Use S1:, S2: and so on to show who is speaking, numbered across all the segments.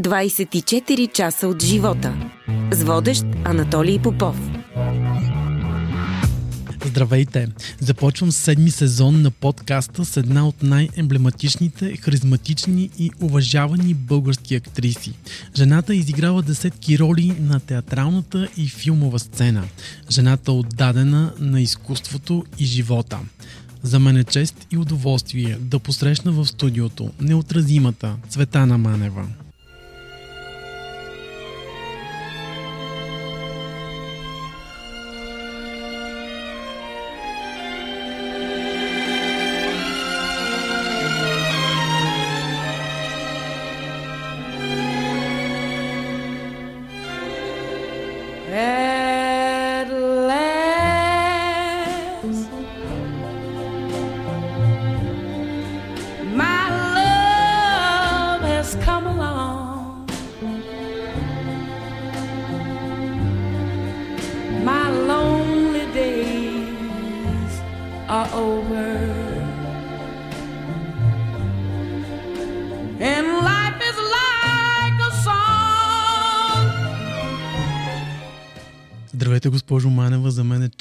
S1: 24 часа от живота. С водещ Анатолий Попов.
S2: Здравейте! Започвам седми сезон на подкаста с една от най-емблематичните, харизматични и уважавани български актриси. Жената изиграва десетки роли на театралната и филмова сцена. Жената отдадена на изкуството и живота. За мен е чест и удоволствие да посрещна в студиото неотразимата Цветана Манева.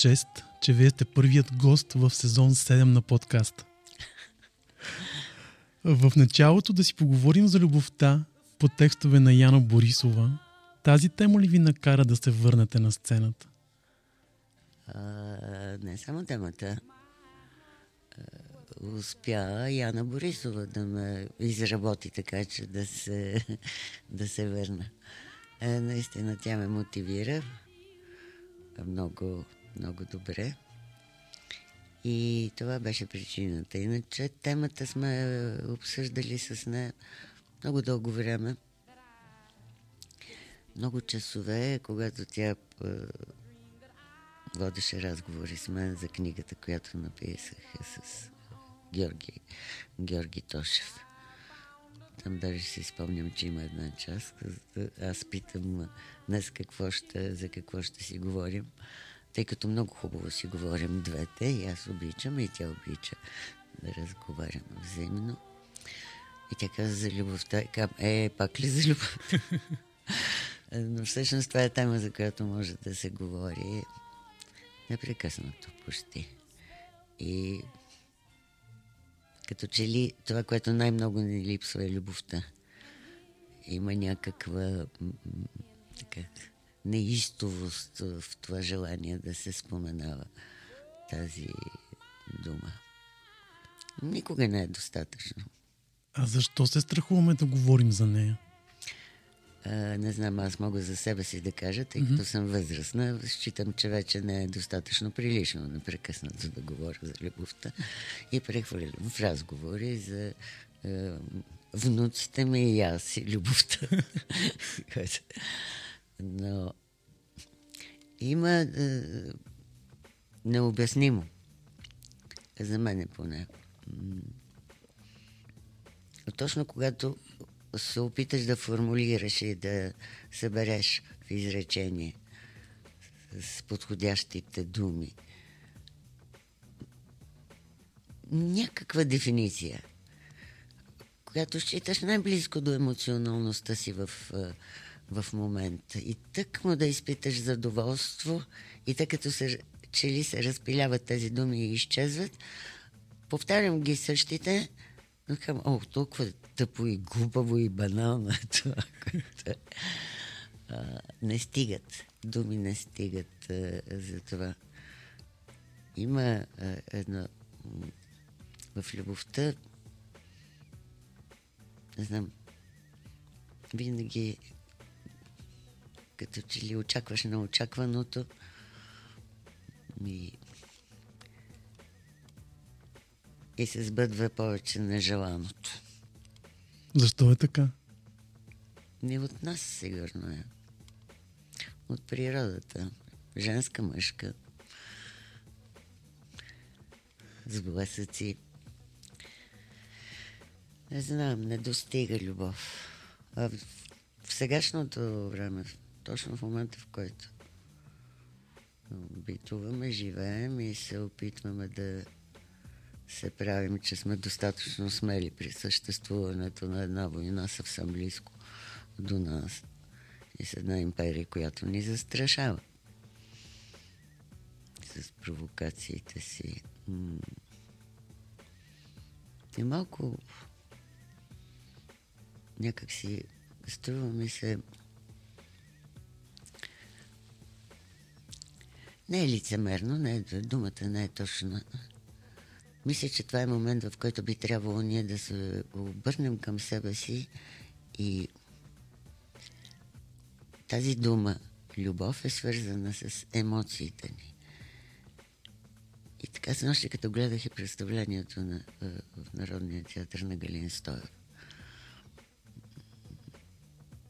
S2: Чест, че вие сте първият гост в сезон 7 на подкаста. В началото да си поговорим за любовта по текстове на Яна Борисова. Тази тема ли ви накара да се върнете на сцената?
S3: А, не само темата. Успя Яна Борисова да ме изработи така, че да се, да се върна. А, наистина тя ме мотивира много, много добре. И това беше причината. Иначе темата сме обсъждали с нея много дълго време. Много часове, когато тя а, водеше разговори с мен за книгата, която написах с Георги, Георги Тошев. Там даже си спомням, че има една част. Аз питам днес какво ще, за какво ще си говорим, тъй като много хубаво си говорим двете и аз обичам и тя обича да разговаряме взаимно. И тя каза за любовта. И казвам, е, пак ли за любовта? Но всъщност това е тема, за която може да се говори непрекъснато почти. И като че ли това, което най-много ни липсва е любовта. Има някаква така, неистовост в това желание да се споменава тази дума. Никога не е достатъчно.
S2: А защо се страхуваме да говорим за нея?
S3: А, не знам, аз мога за себе си да кажа, тъй като съм възрастна, считам, че вече не е достатъчно прилично непрекъснато да говоря за любовта и прехвърлям в разговори за е, внуците ми и аз и любовта. Но има е, необяснимо. За мен е поне. Точно когато се опиташ да формулираш и да събереш в изречение с подходящите думи някаква дефиниция, която считаш най-близко до емоционалността си в, а, в момента. И тък му да изпиташ задоволство и тъй като се, че ли се разпиляват тези думи и изчезват, повтарям ги същите, но към, о, толкова тъпо и глупаво и банално е това, което е. А, не стигат. Думи не стигат а, за това. Има а, едно... В любовта не знам, винаги като че ли очакваш на очакваното и, и се сбъдва повече нежеланото.
S2: Защо е така?
S3: Не от нас, сигурно е. От природата. Женска, мъжка. Сблъсъци. Не знам, не достига любов. А в сегашното време, точно в момента, в който битуваме, живеем и се опитваме да се правим, че сме достатъчно смели при съществуването на една война съвсем близко до нас и с една империя, която ни застрашава. С провокациите си. И малко някак си струва ми се не е лицемерно, не е, думата не е точна. Мисля, че това е момент, в който би трябвало ние да се обърнем към себе си и тази дума любов е свързана с емоциите ни. И така с нощи, като гледах и представлението на, в Народния театър на Галин Стоев,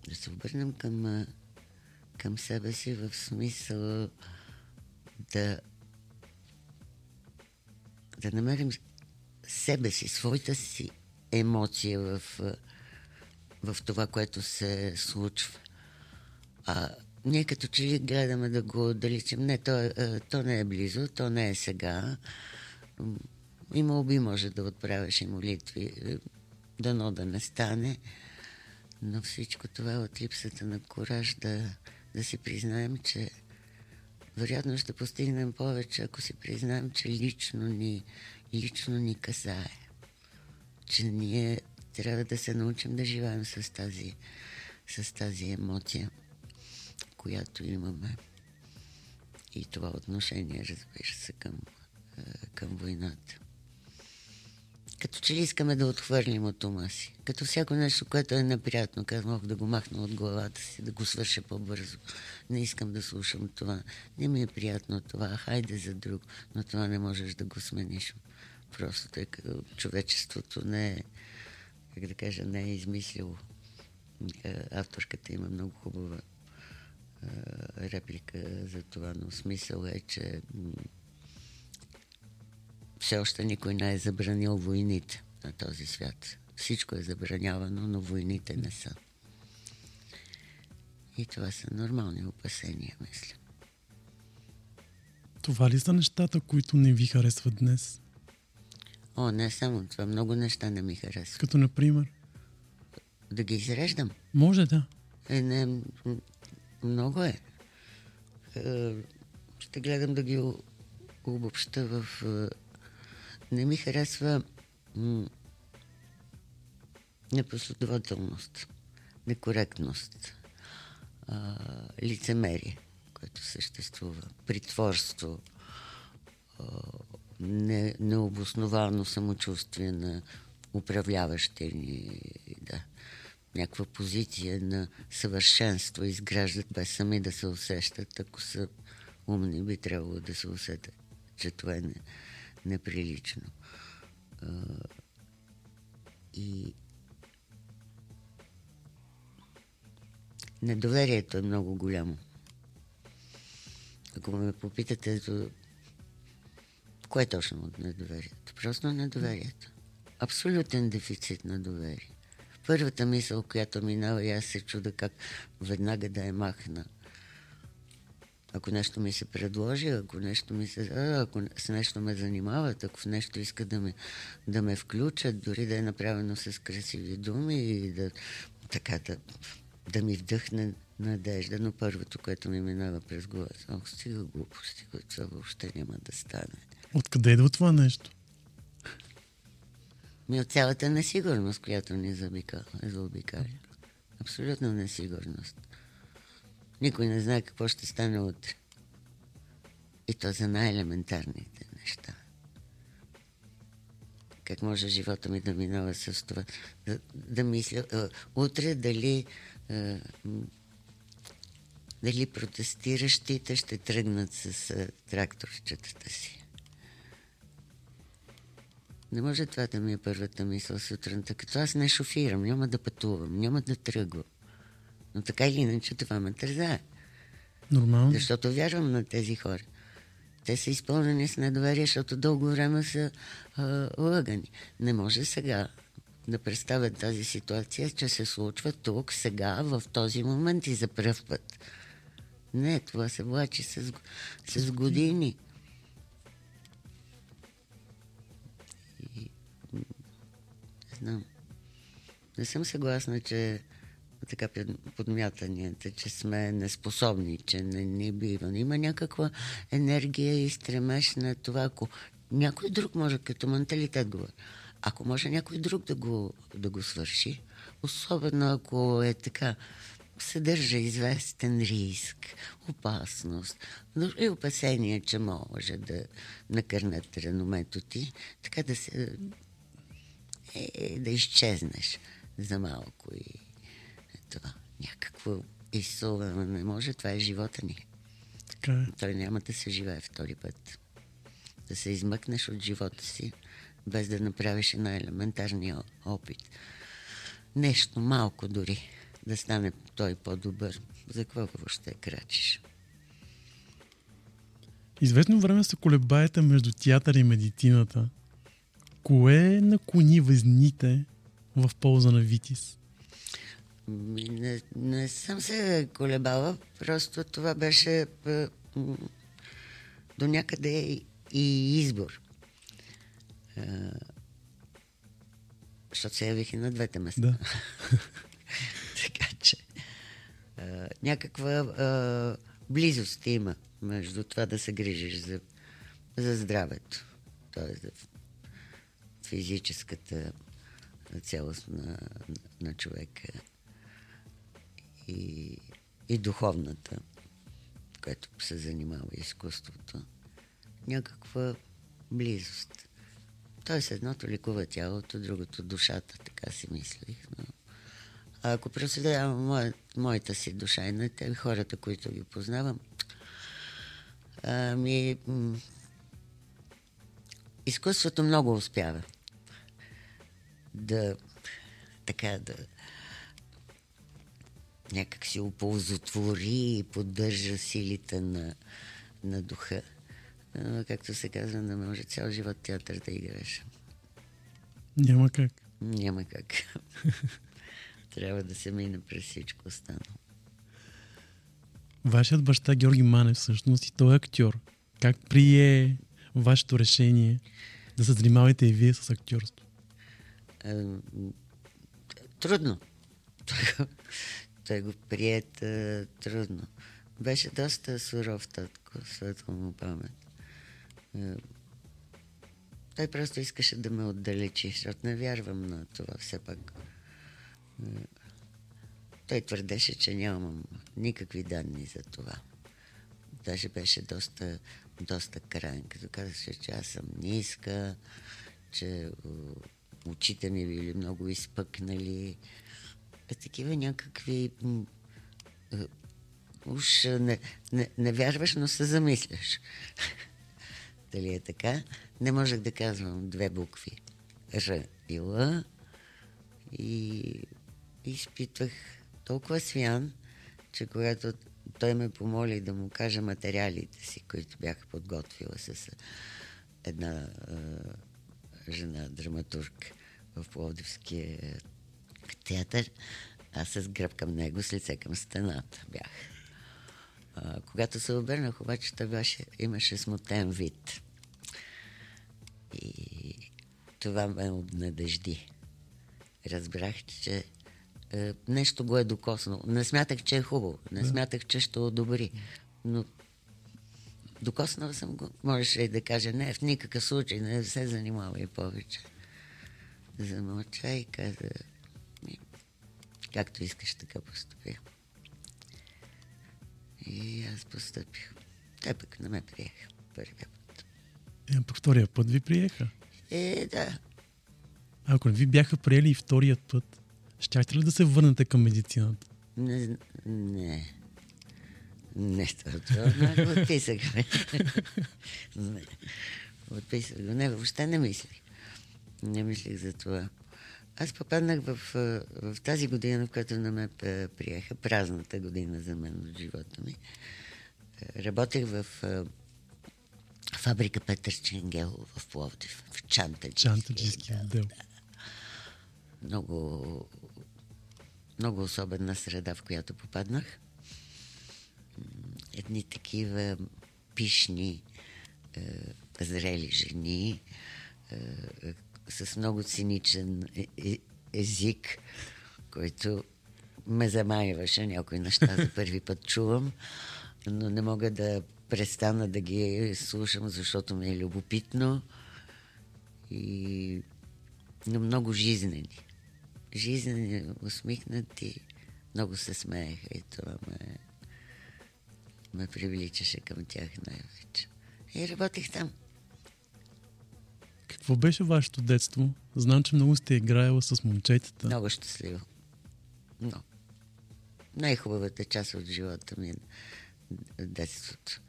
S3: да се обърнем към, към себе си в смисъл да да намерим себе си, своята си емоция в, в това, което се случва. А ние като че ли гледаме да го отдалечим. Не, то, то не е близо, то не е сега. И молби може да отправяш и молитви. Дано да не стане. Но всичко това е от липсата на кораж да, да си признаем, че вероятно ще постигнем повече, ако си признаем, че лично ни, лично ни касае. Че ние трябва да се научим да живеем с тази, с тази емоция, която имаме. И това отношение, разбира се, към, към войната. Като че ли искаме да отхвърлим от ума си. Като всяко нещо, което е неприятно, като мога да го махна от главата си, да го свърша по-бързо. Не искам да слушам това. Не ми е приятно това. Хайде за друг. Но това не можеш да го смениш. Просто тъй като човечеството не е, как да кажа, не е измислило. Е, авторката има много хубава е, реплика за това, но смисъл е, че все още никой не е забранил войните на този свят. Всичко е забранявано, но войните не са. И това са нормални опасения, мисля.
S2: Това ли са нещата, които не ви харесват днес?
S3: О, не само това. Много неща не ми харесват.
S2: Като, например?
S3: Да ги изреждам?
S2: Може, да.
S3: Е, не, много е. е. Ще гледам да ги обобща в е, не ми харесва м- непоследователност, некоректност, а, лицемерие, което съществува, притворство, а, не, необосновано самочувствие на управляващи ни, да, някаква позиция на съвършенство изграждат без сами да се усещат. Ако са умни, би трябвало да се усетят, че това е не, неприлично. И недоверието е много голямо. Ако ме попитате, кое точно от недоверието? Просто недоверието. Абсолютен дефицит на доверие. Първата мисъл, която минава, и аз се чуда как веднага да я махна – ако нещо ми се предложи, ако нещо ми се... ако с нещо ме занимават, ако в нещо иска да ме, да ме включат, дори да е направено с красиви думи и да, така, да, да ми вдъхне надежда, но първото, което ми минава през главата, ох, стига глупости, това въобще няма да стане.
S2: Откъде идва това нещо?
S3: Ми от цялата несигурност, която ни заобикаля. Абсолютна несигурност. Никой не знае какво ще стане утре. И то за най-елементарните неща. Как може живота ми да минава с това? Да, да мисля а, утре дали а, дали протестиращите ще тръгнат с а, тракторчетата си. Не може това да ми е първата мисъл сутринта. Като аз не шофирам, няма да пътувам, няма да тръгвам. Но така или иначе това ме тързае.
S2: Нормално.
S3: Защото вярвам на тези хора. Те са изпълнени с недоверие, защото дълго време са а, лъгани. Не може сега да представят тази ситуация, че се случва тук, сега, в този момент и за първ път. Не, това се влачи с, с години. И, не знам. Не съм съгласна, че така подмятанията, че сме неспособни, че не, не бива. Има някаква енергия и стремеж на това, ако някой друг може, като менталитет говоря, ако може някой друг да го, да го свърши, особено ако е така, съдържа известен риск, опасност, но и опасение, че може да накърнат реномето ти, така да се е, да изчезнеш за малко и е това. Някакво изсуване не може, това е живота ни.
S2: Така е.
S3: Той няма да се живее втори път. Да се измъкнеш от живота си, без да направиш една елементарния опит. Нещо малко дори, да стане той по-добър. За какво въобще крачиш?
S2: Известно време се колебаете между театър и медицината. Кое наклони възните в полза на Витис?
S3: Не, не съм се колебала, просто това беше до някъде и- и избор. А, Защото се явих и на двете места.
S2: Да.
S3: така че а, някаква а, близост има между това да се грижиш за, за здравето, т.е. за физическата цялост на, на човека и, и духовната, която се занимава изкуството. Някаква близост. Тоест едното ликува тялото, другото душата, така си мислих. Но... А ако проследявам моя, моята си душа и на те хората, които ги познавам, ами, изкуството много успява да така да някак си оползотвори и поддържа силите на, на духа. Както се казва, не може цял живот театър да играеш.
S2: Няма как.
S3: Няма как. Трябва да се мине през всичко останало.
S2: Вашият баща Георги Манев всъщност и той е актьор. Как прие вашето решение да се занимавате и вие с актьорство?
S3: Трудно. Той го приета трудно. Беше доста суров татко, светла му памет. А, Той просто искаше да ме отдалечи, защото не вярвам на това все пак. А, Той твърдеше, че нямам никакви данни за това. Даже беше доста, доста крайен, като казаше, че аз съм ниска, че очите ми били много изпъкнали. Е, такива някакви... е, Уж е, не, не, не вярваш, но се замисляш. Дали е така? Не можех да казвам две букви. Р и Л. И изпитвах толкова свян, че когато той ме помоли да му кажа материалите си, които бях подготвила с една е, жена, драматург в Пловдивския театър, аз с гръб към него, с лице към стената бях. А, когато се обърнах, обаче той беше, имаше смутен вид. И това ме обнадежди. Разбрах, че е, нещо го е докоснало. Не смятах, че е хубаво. Не смятах, че ще одобри. Но докоснала съм го. Можеше и да каже, не, в никакъв случай не се занимава и повече. Замълча и каза, «Ми, както искаш, така поступи. И аз поступих. Те пък не ме приеха първия път.
S2: Е, по втория път ви приеха.
S3: Е, да.
S2: Ако не ви бяха приели и вторият път, щяхте ли да се върнете към медицината?
S3: Не. Не. Не, това, това го отписахме. Отписах го. Не, въобще не мислих. Не мислих за това. Аз попаднах в, в тази година, в която не ме приеха, празната година за мен от живота ми. Работех в фабрика Петър Ченгел в Пловдив, в Чантаджийския.
S2: Чантаджийски отдел.
S3: Много, много особена среда, в която попаднах. Едни такива пишни, е, зрели жени, е, с много циничен е, е, език, който ме замайваше някои неща за първи път чувам, но не мога да престана да ги слушам, защото ми е любопитно и но много жизнени. Жизнени, усмихнати, много се смееха и това ме, ме привличаше към тях най-вече. И работих там.
S2: Какво беше вашето детство? Знам, че много сте играела с момчетата.
S3: Много щастливо. Но. Най-хубавата част от живота ми е детството.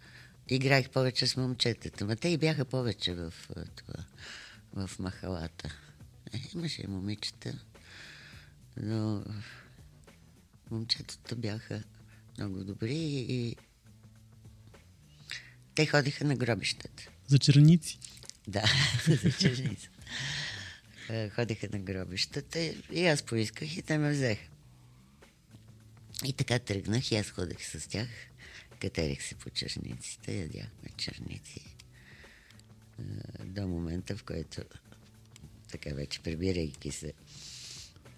S3: Играх повече с момчетата, но те и бяха повече в, това, в махалата. Е, имаше и момичета, но момчетата бяха много добри и те ходиха на гробищата.
S2: За черници.
S3: Да, за черница. Ходиха на гробищата и аз поисках и те ме взеха. И така тръгнах и аз ходех с тях. Катерих се по черниците, ядяхме черници. До момента, в който така вече прибирайки се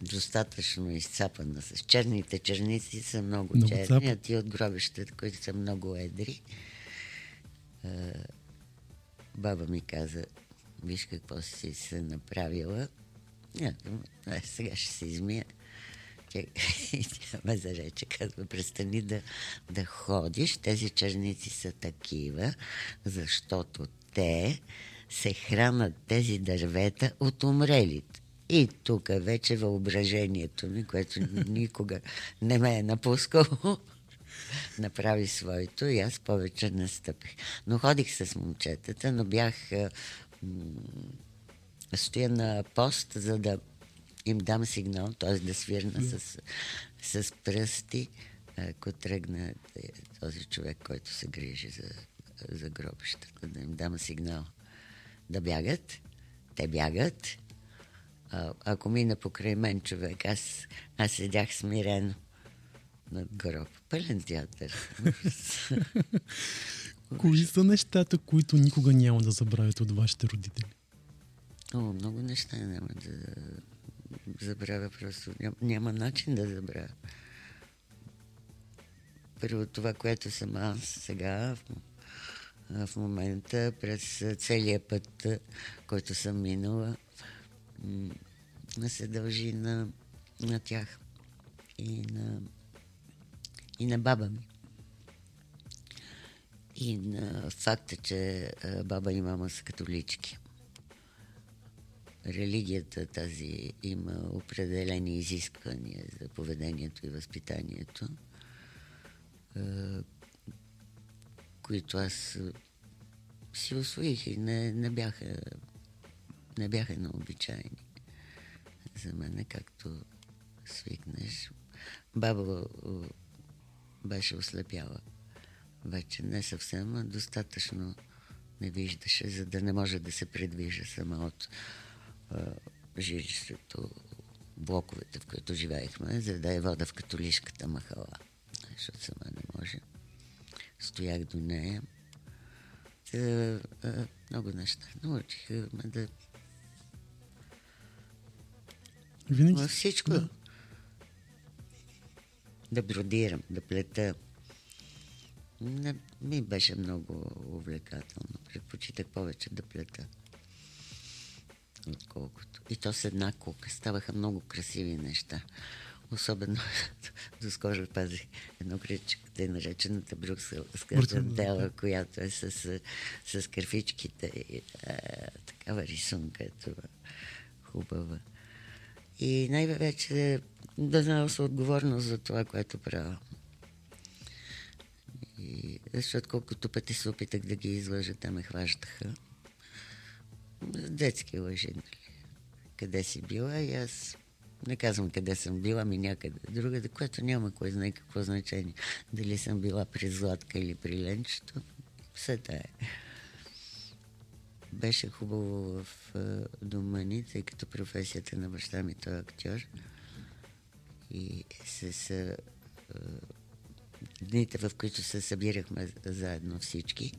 S3: достатъчно изцапана с черните черници са много, много черни, а ти от гробищата, които са много едри. Баба ми каза, виж какво си се направила. Не, сега ще се измия. Тя, тя ме зарече, казва, престани да, да ходиш. Тези черници са такива, защото те се хранат тези дървета от умрелите. И тук вече въображението ми, което никога не ме е напускало, направи своето и аз повече не стъпих. Но ходих с момчетата, но бях стоя на пост, за да им дам сигнал, т.е. да свирна с, с пръсти, ако тръгна този човек, който се грижи за, за гробищата, да им дам сигнал да бягат. Те бягат. А, ако мина покрай мен човек, аз, аз седях смирено на гроб. Пълен театър.
S2: Кои са нещата, които никога няма да забравят от вашите родители?
S3: О, много неща няма да забравя просто. Ням, няма начин да забравя. Първо това, което съм аз сега, в, в момента, през целия път, който съм минала, се дължи на, на тях и на, и на баба ми. И на факта, че баба и мама са католички религията тази има определени изисквания за поведението и възпитанието, които аз си освоих и не, не бяха не бяха необичайни за мен, както свикнеш. Баба беше ослепяла. Вече не съвсем, а достатъчно не виждаше, за да не може да се предвижа сама от жилището, блоковете, в които живеехме, за да е вода в католишката махала. Защото сама не може. Стоях до нея. Та, а, много неща. Научих ме да...
S2: Винаги...
S3: Във всичко. Да. Да бродирам, да плета. Не ми беше много увлекателно. Предпочитах повече да плета отколкото. И то с една кука. Ставаха много красиви неща. Особено доскоро пазих едно криче, тъй наречената брюкселска дела, която е с, с кърфичките и а, такава рисунка е това хубава. И най-вече да се отговорност за това, което правя. И, защото колкото пъти се опитах да ги излъжа, те ме хващаха детски лъжи. Нали? Къде си била и аз не казвам къде съм била, ми някъде другаде, което няма кой знае какво значение. Дали съм била при Златка или при Ленчето. Все тая. Беше хубаво в дома ни, тъй като професията на баща ми той е актьор. И с дните, в които се събирахме заедно всички,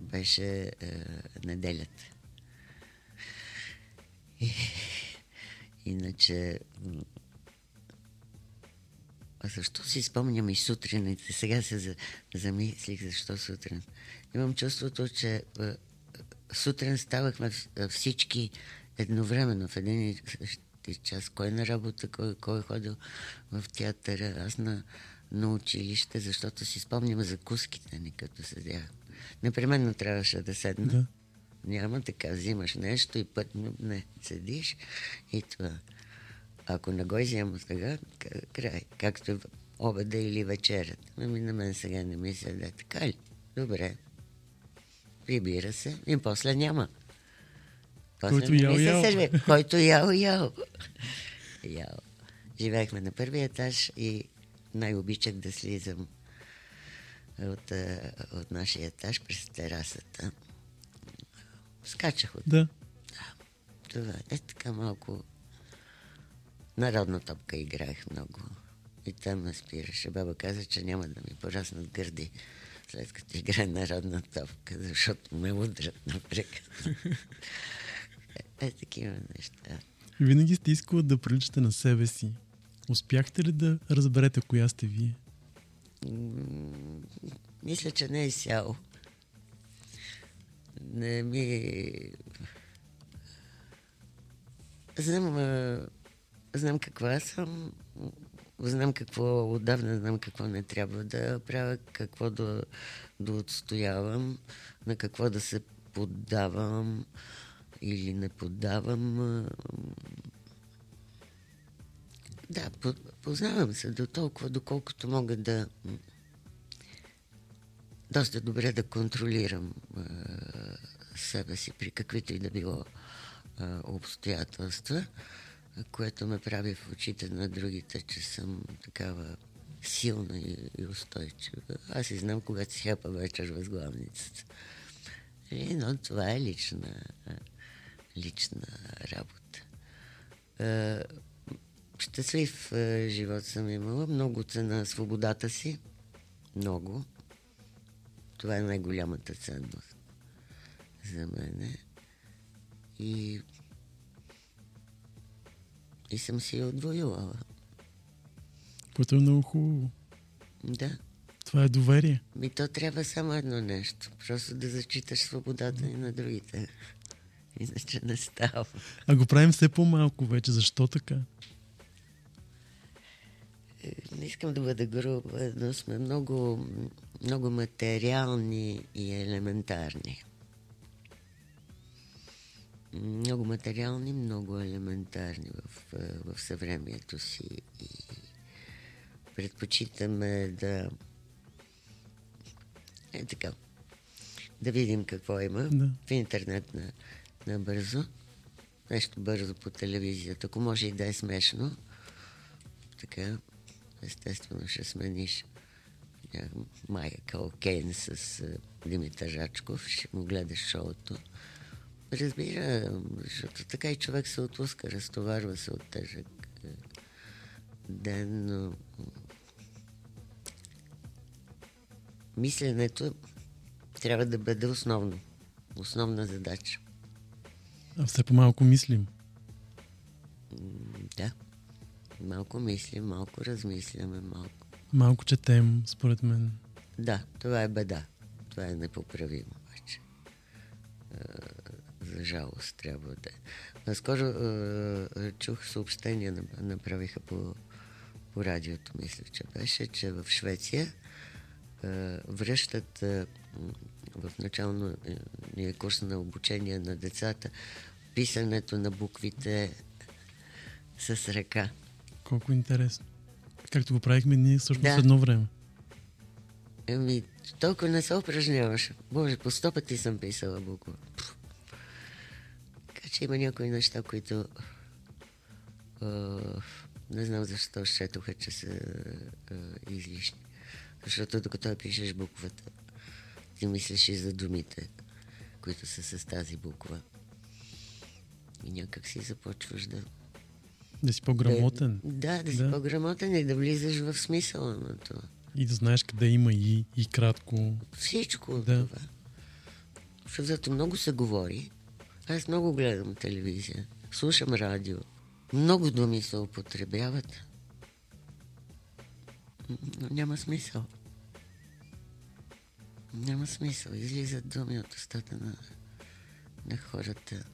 S3: беше е, неделята. И, иначе а защо си спомням и сутрините? Сега се за, замислих защо сутрин. Имам чувството, че а, сутрин ставахме всички едновременно в един и същи час. Кой на работа, кой, кой е ходил в театъра, аз на, на училище, защото си спомням закуските ни, като седях. Непременно трябваше да седна.
S2: Да.
S3: Няма така, взимаш нещо и път не, седиш и това. Ако не го взема сега, край. Както обеда или вечерята. Ами на мен сега не ми се да. Така ли? Добре. Прибира се и после няма.
S2: Който ял,
S3: се
S2: ял.
S3: серви. Който ял, ял. ял. Живеехме на първия етаж и най-обичах да слизам от, от нашия етаж през терасата. Скачах от
S2: Да.
S3: това. Е така малко народна топка играех много. И там ме спираше. Баба каза, че няма да ми пораснат гърди след като играе народна топка, защото ме удрят напрек. е, такива неща.
S2: Винаги сте искала да приличате на себе си. Успяхте ли да разберете коя сте вие?
S3: М, Мисля, че не е изцяло. Не ми... Знам, а, знам каква съм, знам какво отдавна знам какво не трябва да правя, какво да, да отстоявам, на какво да се поддавам или не поддавам. Да, по- познавам се до толкова, доколкото мога да доста добре да контролирам себе си при каквито и да било обстоятелства, което ме прави в очите на другите, че съм такава силна и, устойчива. Аз и знам, когато си хапа вечер възглавницата. Е, но това е лична, лична работа. А, щастлив а, живот съм имала. Много цена свободата си. Много. Това е най-голямата ценност за мене. И, и съм си я отвоювала.
S2: Което е много хубаво.
S3: Да.
S2: Това е доверие.
S3: Ми то трябва само едно нещо. Просто да зачиташ свободата и на другите. Иначе не става.
S2: А го правим все по-малко вече. Защо така?
S3: Е, Не искам да бъда груба, но сме много, много материални и елементарни. Много материални, много елементарни в, е, в съвремието си. И предпочитаме да. Е така. Да видим какво има
S2: Да.
S3: в интернет на, на бързо. Нещо бързо по телевизията. Ако може и да е смешно. Така, естествено ще смениш ня- Майкъл Кейн с Димитър Рачков, ще му гледаш шоуто. Разбира, защото така и човек се отпуска, разтоварва се от тежък ден, но мисленето трябва да бъде основно, основна задача.
S2: А все по-малко мислим.
S3: Да. Малко мислим, малко размисляме, малко.
S2: Малко четем, според мен.
S3: Да, това е беда. Това е непоправимо вече. А, за жалост трябва да е. Наскоро а, чух съобщение, нап- направиха по, по радиото, мисля, че беше, че в Швеция а, връщат в началния курс на обучение на децата писането на буквите с ръка.
S2: Колко интересно. Както го правихме ние всъщност
S3: Да.
S2: едно време.
S3: Еми, толкова не се упражняваш. Боже, по сто пъти съм писала буква. Така че има някои неща, които а, не знам защо счетоха, че са а, излишни. Защото докато пишеш буквата, ти мислиш и за думите, които са с тази буква. И някак си започваш да...
S2: Да си по-грамотен.
S3: Да, да си
S2: Да.
S3: по-грамотен и да влизаш в смисъла на това.
S2: И да знаеш къде има и, и кратко.
S3: Всичко
S2: Да.
S3: това. Защото много се говори. Аз много гледам телевизия, слушам радио. Много думи се употребяват. но няма смисъл. Няма смисъл. Излизат думи от устата на, на хората.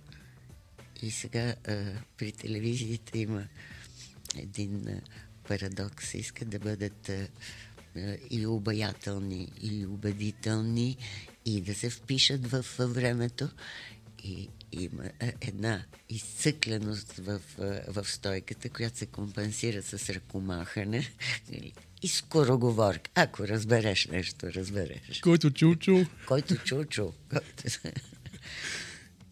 S3: И сега а, при телевизиите има един а, парадокс. Искат да бъдат а, и обаятелни, и убедителни, и да се впишат в, във времето. И има а, една изцъкленост в, в стойката, която се компенсира с ръкомахане и скороговорка. Ако разбереш нещо, разбереш.
S2: Който чул, чул.
S3: Който чул, чул.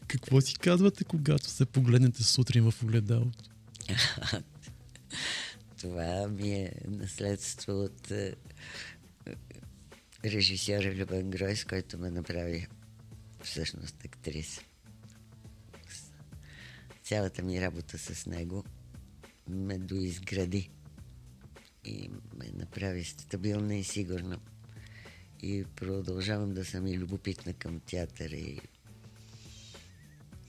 S2: Какво си казвате, когато се погледнете сутрин в огледалото?
S3: Това ми е наследство от е, режисьора Любен Гройс, който ме направи всъщност актриса. Цялата ми работа с него ме доизгради и ме направи стабилна и сигурна. И продължавам да съм и любопитна към театъра и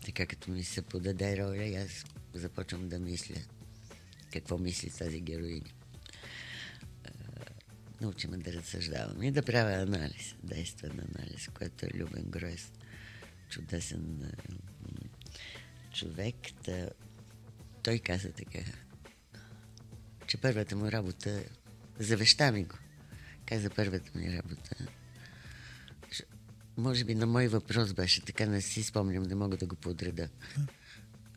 S3: така като ми се подаде роля, аз започвам да мисля какво мисли тази героиня. Научиме да разсъждавам и да правя анализ, действен анализ, което е Любен Гройс. Чудесен човек. Той каза така, че първата му работа, завеща ми го, каза първата ми работа. Може би на мой въпрос беше така, не си спомням, не мога да го подреда.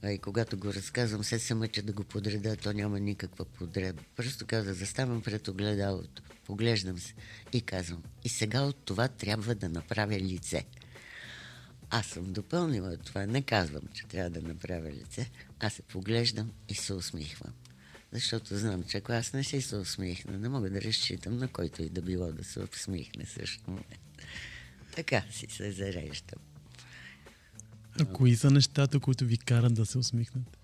S3: А и когато го разказвам, се се мъча да го подреда, то няма никаква подреда. Просто каза, заставам пред огледалото, поглеждам се и казвам, и сега от това трябва да направя лице. Аз съм допълнила това, не казвам, че трябва да направя лице. Аз се поглеждам и се усмихвам. Защото знам, че ако аз не си се усмихна, не мога да разчитам на който и да било да се усмихне също. Така си се зареждам.
S2: А кои са нещата, които ви карат да се усмихнете?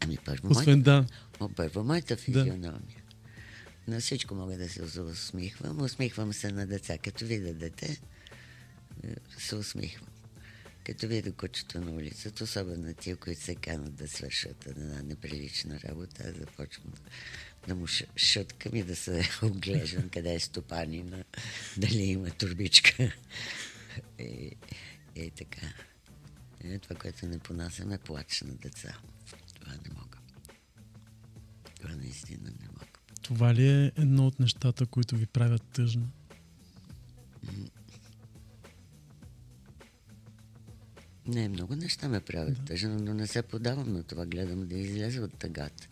S3: Ами първо,
S2: Освен да.
S3: О, първо моята физиономия. Да. На всичко мога да се усмихвам. Усмихвам се на деца. Като видя дете, е, се усмихвам. Като видя кучето на улицата, особено тия, които се канат да свършат една неприлична работа, аз започвам да, му шуткам и да се оглеждам къде е стопанина, дали има турбичка. И, и така. И това, което не понасям е плач на деца. Това не мога. Това наистина не мога.
S2: Това ли е едно от нещата, които ви правят тъжна?
S3: Не, много неща ме правят да. тъжна, но не се подавам на това. Гледам да излезе от тъгата.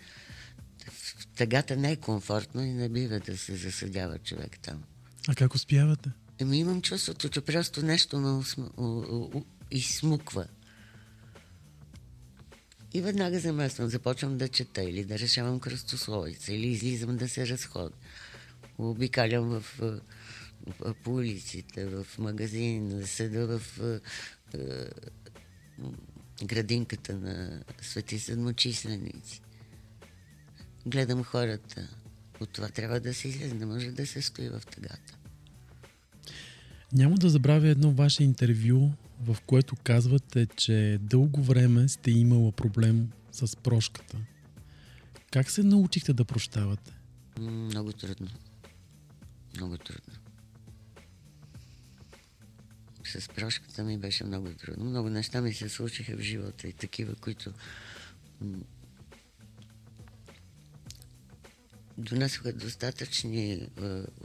S3: В тъгата не е комфортно и не бива да се засъдява човек там.
S2: А как успявате?
S3: Еми имам чувството, че просто нещо ме усм... у, у, у, изсмуква. И веднага замествам, започвам да чета или да решавам кръстословица, или излизам да се разходя. Обикалям в, в, по улиците, в магазин, да седа в градинката на Свети Седмочисленици. Гледам хората. От това трябва да се излезе, не може да се стои в тъгата.
S2: Няма да забравя едно ваше интервю, в което казвате, че дълго време сте имала проблем с прошката. Как се научихте да прощавате?
S3: Много трудно. Много трудно. С прошката ми беше много трудно. Много неща ми се случиха в живота и такива, които донесоха достатъчни е,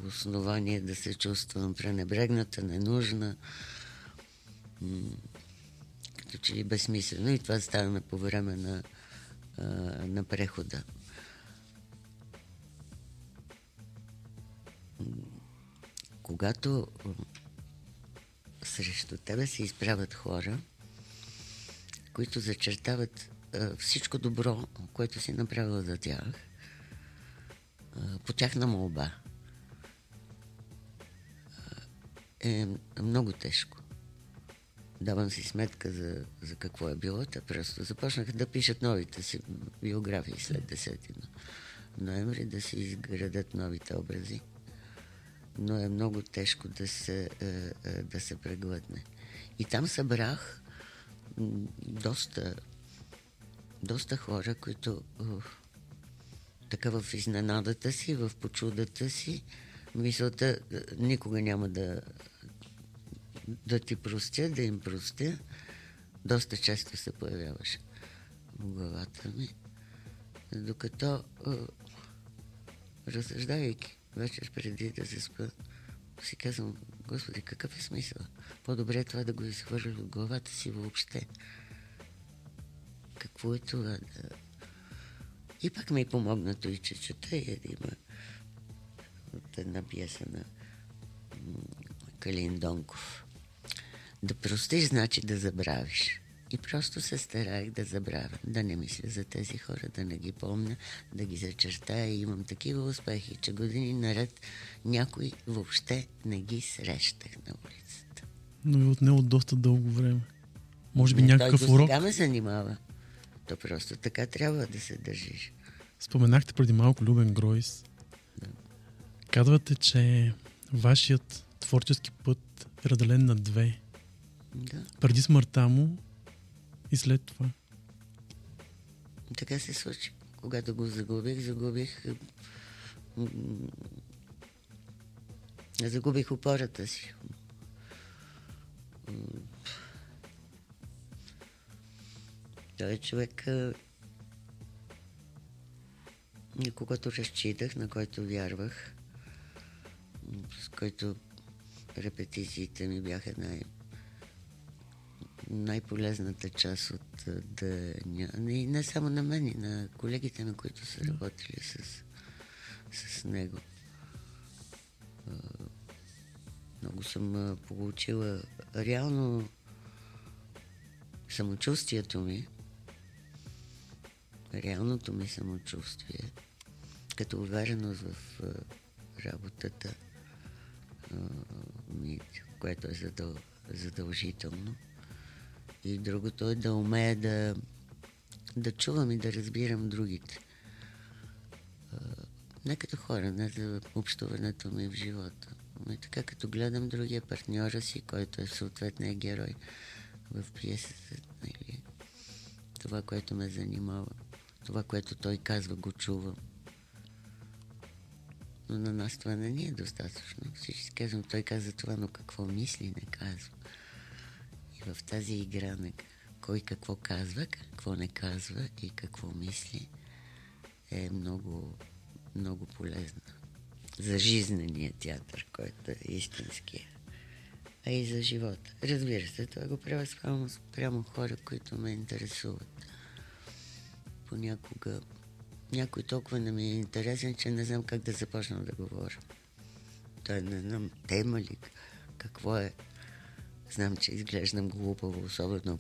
S3: основания да се чувствам пренебрегната, ненужна, като че ли безсмислено. И това стана по време на, е, на прехода. Когато срещу тебе се изправят хора, които зачертават а, всичко добро, което си направила за тях, а, по тяхна молба. Е много тежко. Давам си сметка за, за какво е било. Те просто започнаха да пишат новите си биографии след 10 ноември, да си изградат новите образи но е много тежко да се, е, е, да се преглътне. И там събрах доста, доста хора, които така в изненадата си, в почудата си, мисълта е, никога няма да, да ти простя, да им простя, доста често се появяваше в главата ми. Докато, разсъждавайки вечер преди да се спа, си казвам, Господи, какъв е смисъл? По-добре е това да го изхвърля от главата си въобще. Какво е това? Да... И пак ми е помогна той, че чета и да има от една пиеса на Калин Донков. Да простиш значи да забравиш. И просто се старах да забравя, да не мисля за тези хора, да не ги помня, да ги зачертая и имам такива успехи, че години наред някой въобще не ги срещах на улицата.
S2: Но е отнело доста дълго време. Може би
S3: Не,
S2: някакъв
S3: той
S2: урок.
S3: Сега ме занимава. То просто така трябва да се държиш.
S2: Споменахте преди малко Любен Гройс. Казвате, че вашият творчески път е разделен на две.
S3: Да,
S2: Преди смъртта му и след това.
S3: така се случи. Когато го загубих, загубих загубих опората си. Той е човек, на когото разчитах, на който вярвах, с който репетициите ми бяха най- най-полезната част от деня. И не само на мен, и на колегите, на които са работили с, с него. Много съм получила реално самочувствието ми, реалното ми самочувствие, като увереност в работата, ми, което е задъл, задължително. И другото е да умея да, да чувам и да разбирам другите. Не като хора, не за общуването ми в живота. И така като гледам другия партньора си, който е съответният герой в пиесата. Нали? Това, което ме занимава. Това, което той казва, го чувам. Но на нас това не ни е достатъчно. Всички казвам, той каза това, но какво мисли, не казва. В тази игра на кой какво казва, какво не казва и какво мисли е много, много полезна. За жизнения театър, който е истинския. А и за живота. Разбира се, това го правя спрямо, спрямо хора, които ме интересуват. Понякога някой толкова не ми е интересен, че не знам как да започна да говоря. Той не знам тема ли, какво е. Знам, че изглеждам глупаво, особено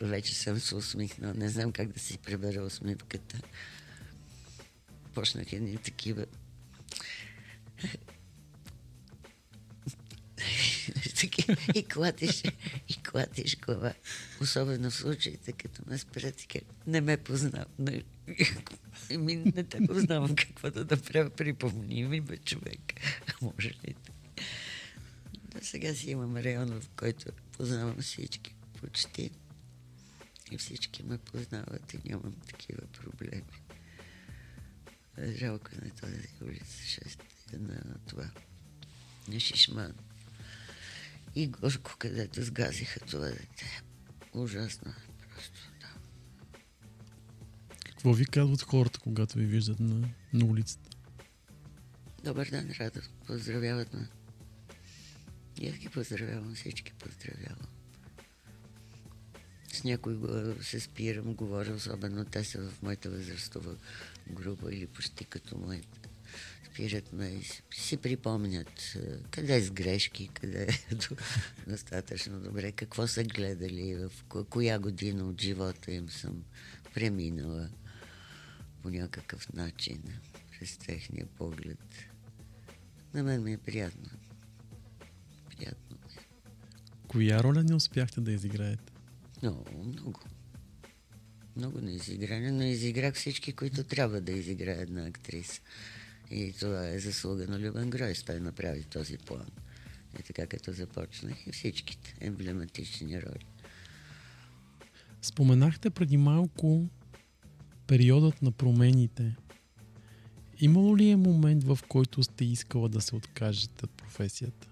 S3: вече съм се усмихнал. Не знам как да си пребера усмивката. Почнах едни такива Таки, и клатиш, и клатиш глава. Особено в случаите, като ме спрят и не ме познав. Не, не те познавам какво да направя. Припомни ми, бе, човек. Може ли? Сега си имам район, в който познавам всички почти. И всички ме познават и нямам такива проблеми. Жалко е на този улица 6 на това. На Шишман. И Гошко, където сгазиха това дете. Ужасно. е Просто, да.
S2: Какво ви казват хората, когато ви виждат на, на улицата?
S3: Добър ден, Радо. Поздравяват ме. И аз ги поздравявам, всички поздравявам. С някой се спирам, говоря, особено те са в моята възрастова група или почти като моите. Спират ме и си- припомнят къде с грешки, къде е до- достатъчно добре, какво са гледали, в ко- коя година от живота им съм преминала по някакъв начин през техния поглед. На мен ми е приятно.
S2: Коя роля не успяхте да изиграете?
S3: Много, много. Много не изиграни, но изиграх всички, които трябва да изиграе една актриса. И това е заслуга на Любен Гройс. Той направи този план. И така като започнах и всичките емблематични роли.
S2: Споменахте преди малко периодът на промените. Имало ли е момент, в който сте искала да се откажете от професията?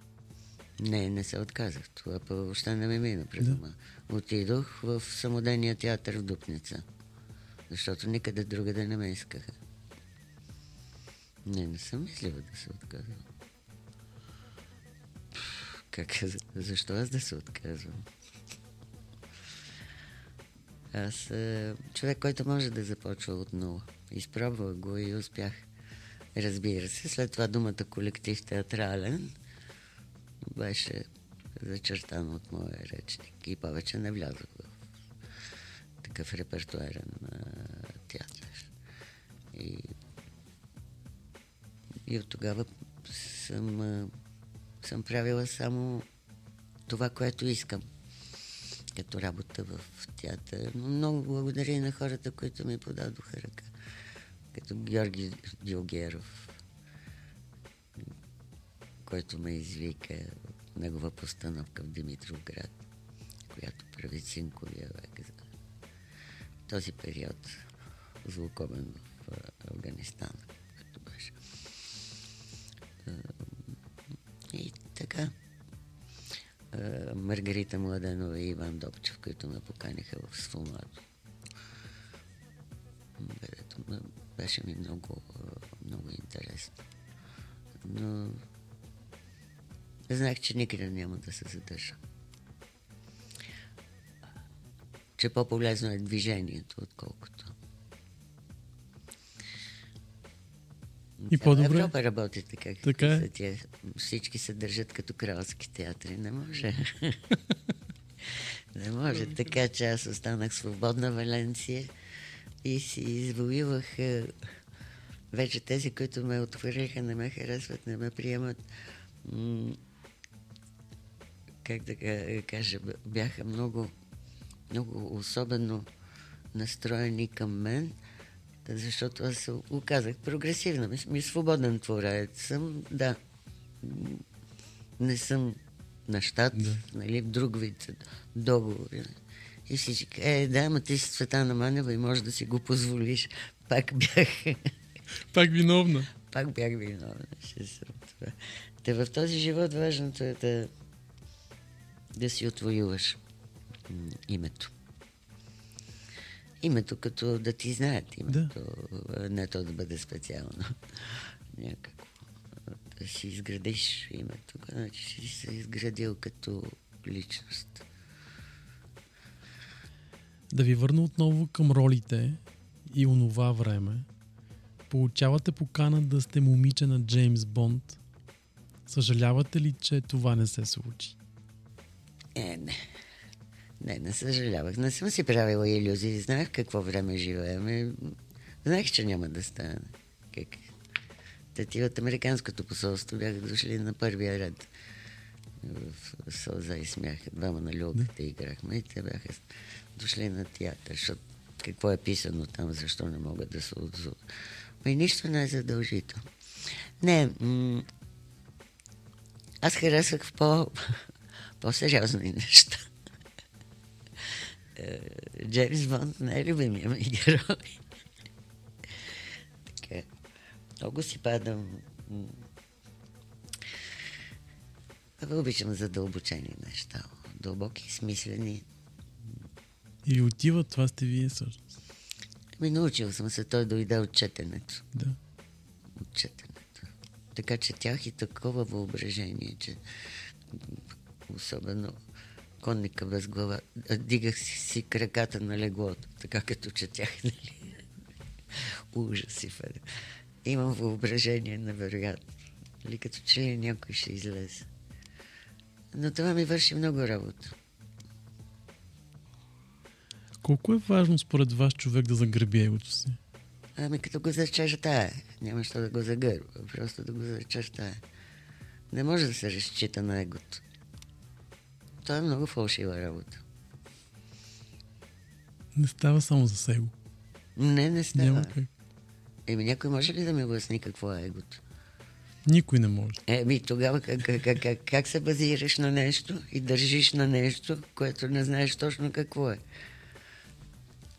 S3: Не, не се отказах. Това въобще не ми мина през
S2: Да.
S3: ума. Отидох в самодейния театър в Дупница. Защото никъде другаде не ме искаха. Не, не съм мислила да се отказвам. Как, е? защо аз да се отказвам? Аз е човек, който може да започва от нула. Изпробвах го и успях. Разбира се, след това думата колектив театрален беше зачертано от моя речник и повече не влязох в такъв репертуарен а, театър. И, и от тогава съм, съм правила само това, което искам като работа в театър. Но много благодаря и на хората, които ми подадоха ръка. Като Георги Дилгеров, който ме извика негова постановка в Димитровград, която прави цинковия век за този период злокобен в Афганистан, като беше. И така. Маргарита Младенова и Иван Добчев, които ме поканиха в Сфумато. Беше ми много, много интересно. Но знаех, че никъде няма да се задържа. Че по-полезно е движението, отколкото.
S2: И по-добре.
S3: Европа работи така.
S2: Така е.
S3: тия. Всички се държат като кралски театри. Не може. Не може. Така че аз останах свободна Валенция и си извоювах е, вече тези, които ме отхвърлиха, не ме харесват, не ме приемат. Как да ка- кажа, бяха много, много особено настроени към мен, защото аз се оказах прогресивна, ми, ми свободен творец съм, да. Не съм на щат,
S2: Да.
S3: нали, в друг вид договори. И всички, е, да, ама ти си Цветана Манева и можеш да си го позволиш. Пак бях,
S2: Пак виновна.
S3: пак бях виновна. Ще съм това. Те в този живот важното е да, да си отвоюваш името. Името като да ти знаят името, а не то да бъде специално. Някакво. Да си изградиш името, значи си се изградил като личност.
S2: Да ви върна отново към ролите и онова време. Получавате покана да сте момиче на Джеймс Бонд. Съжалявате ли, че това не се случи?
S3: Е, не. Не, не съжалявах. Не съм си правила иллюзии. Знаех какво време живеем. и Знаех, че няма да стане. Как? Те от Американското посолство бяха дошли на първия ред. В сълза и смях. Двама на люлката играхме и те бяха дошли на театър, защото какво е писано там, защо не могат да се отзоват. Ами нищо не е задължително. Не, м- аз харесах в по, по-сериозни неща. Е, Джеймс Бонд не е любимия ми герой. така. Много си падам. Абе, обичам задълбочени неща. Дълбоки, смислени.
S2: И отива, това сте вие също.
S3: Ами научил съм се, той дойде от четенето.
S2: Да.
S3: От четенето. Така че тях и такова въображение, че особено конника без глава. Дигах си, си краката на леглото, така като четях, нали? Ужаси, Феде. Имам въображение невероятно. Или като че ли някой ще излезе. Но това ми върши много работа.
S2: Колко е важно според вас човек да загърби егото си?
S3: Ами като го зачертае. Няма що да го загърва. Просто да го зачертае. Не може да се разчита на егото. Това е много фалшива работа.
S2: Не става само за него.
S3: Не, не става.
S2: Няма как.
S3: Еми някой може ли да ми обясни какво е егото?
S2: Никой не може.
S3: Еми тогава как, как, как, как, как се базираш на нещо и държиш на нещо, което не знаеш точно какво е?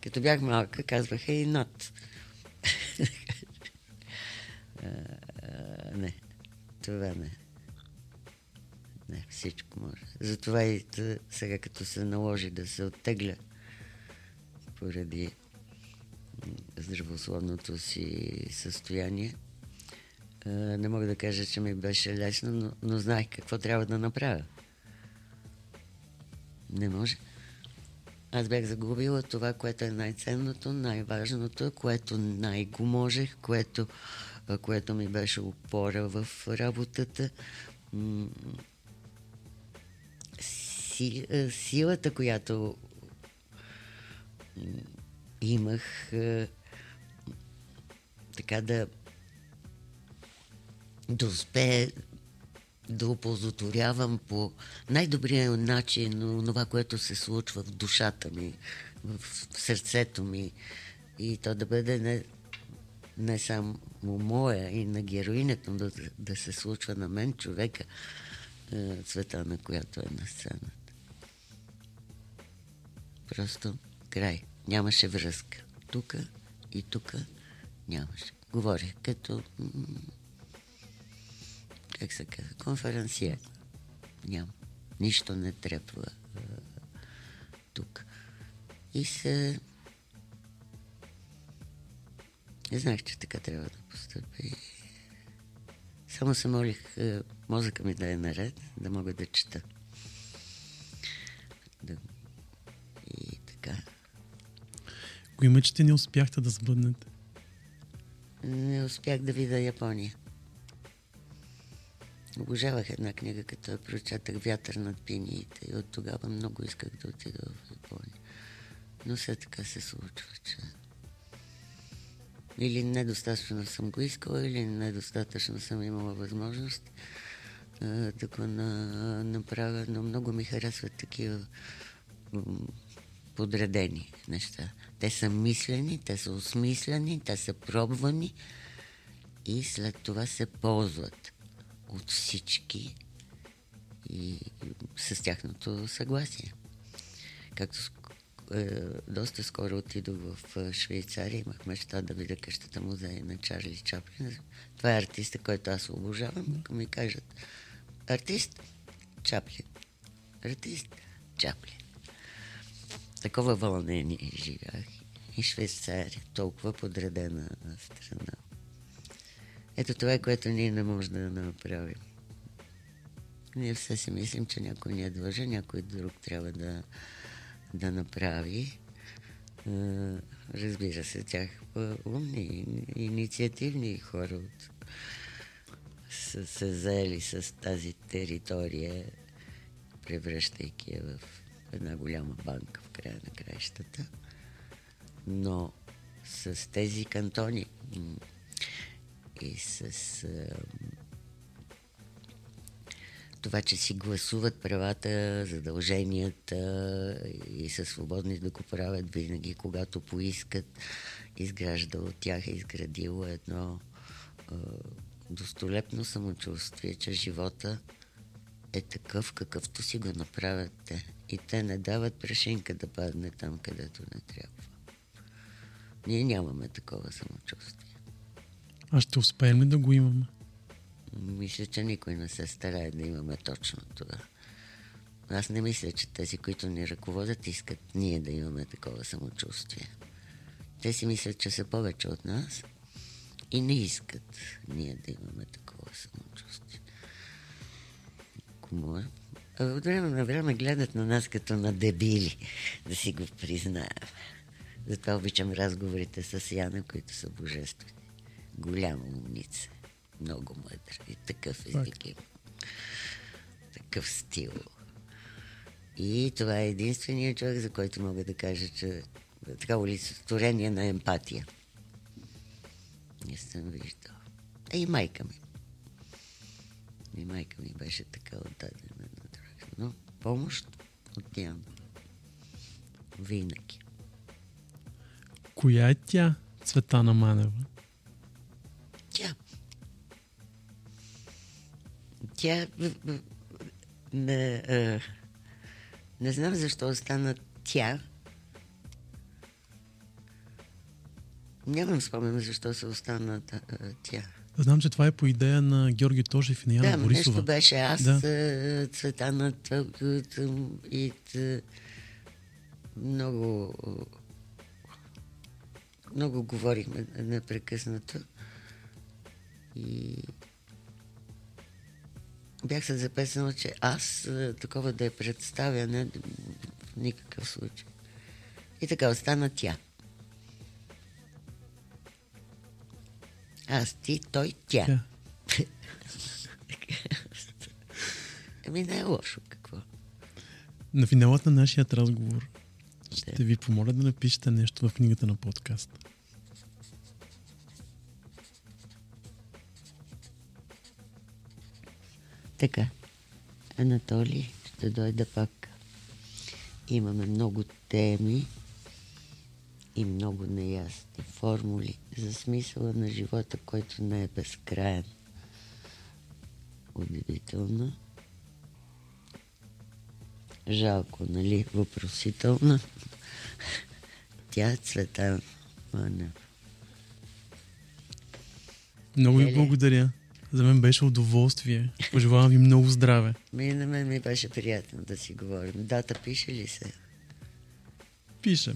S3: Като бях малка, казваха и над. А, а, не, това не. Не, всичко може. Затова и сега като се наложи да се оттегля поради здравословното си състояние, не мога да кажа, че ми беше лесно, но, но знаех какво трябва да направя. Не може. Аз бях загубила това, което е най-ценното, най-важното, което най-го можех, което, което ми беше опора в работата. Си, а, силата, която имах, а, така да да успее да оползотворявам по най-добрия начин това, което се случва в душата ми, в сърцето ми. И то да бъде не, не само моя и на героинята, но да, да се случва на мен, човека, е, цвета на която е на сцената. Просто край. Нямаше връзка. Тук и тук нямаше. Говорих като как се казва, конференция. Няма. Нищо не трепва тук. И се... Не знаех, че така трябва да постъпи. Само се молих мозъка ми да е наред, да мога да чета. Така.
S2: Кои мъчите не успяхте да сбъднете?
S3: Не успях да видя Япония. Обожавах една книга, като я прочетах Вятър над пиниите и от тогава много исках да отида в Япония. Но все така се случва, че или недостатъчно съм го искала, или недостатъчно съм имала възможност да го на, направя, но много ми харесват такива подредени неща. Те са мислени, те са осмислени, те са пробвани и след това се ползват от всички и с тяхното съгласие. Както е, доста скоро отидох в е, Швейцария, имах мечта да видя къщата музей на Чарли Чаплин. Това е артиста, който аз обожавам. Ако ми кажат артист, Чаплин. Артист, Чаплин. Такова вълнение живях. И Швейцария, толкова подредена страна. Ето това е, което ние не можем да направим. Ние все си мислим, че някой ни е длъжен, някой друг трябва да, да направи. Разбира се, тях а, умни, инициативни хора от, са се заели с тази територия, превръщайки я в една голяма банка края на краищата. Но с тези кантони и с а, това, че си гласуват правата, задълженията и са свободни да го правят винаги, когато поискат, изгражда от тях, е изградило едно а, достолепно самочувствие, че живота е такъв, какъвто си го направят те. И те не дават прешинка да падне там, където не трябва. Ние нямаме такова самочувствие.
S2: А ще успеем ли да го имаме?
S3: Мисля, че никой не се старае да имаме точно това. Аз не мисля, че тези, които ни ръководят, искат ние да имаме такова самочувствие. Те си мислят, че са повече от нас и не искат ние да имаме такова самочувствие. Кому е? От време на време гледат на нас като на дебили, да си го признаем. Затова обичам разговорите с Яна, които са божествени. Голяма умница. Много мъдра. И такъв език има. Такъв стил. И това е единственият човек, за който мога да кажа, че така олицетворение на емпатия. Не съм виждал. А и майка ми. И майка ми беше така отдадена помощ от нямам. Винаги.
S2: Коя е тя, Цветана Манева?
S3: Тя. Тя. Не, а, не знам защо остана тя. Нямам спомен защо се остана та- а, тя.
S2: Знам, че това е по идея на Георги Тошев и на Яна
S3: Да,
S2: Борисова.
S3: нещо беше аз,
S2: Да.
S3: да. Цветана Тъл- и много много говорихме непрекъснато. И бях се записала, че аз е, такова да я представя, не в никакъв случай. И така остана тя. Аз, ти, той, тя.
S2: Тя.
S3: Ами не е лошо, какво?
S2: На финалът на нашия разговор ще ви помоля да напишете нещо в книгата на подкаст.
S3: Така, Анатолий ще дойде пак. Имаме много теми и много неясни формули за смисъла на живота, който не е безкраен. Удивително. Жалко, нали? Въпросително. Тя е цвета. Манев.
S2: Много ви благодаря. За мен беше удоволствие. Пожелавам ви много здраве.
S3: Ми на мен ми беше приятно да си говорим. Дата пише ли се?
S2: Пишем.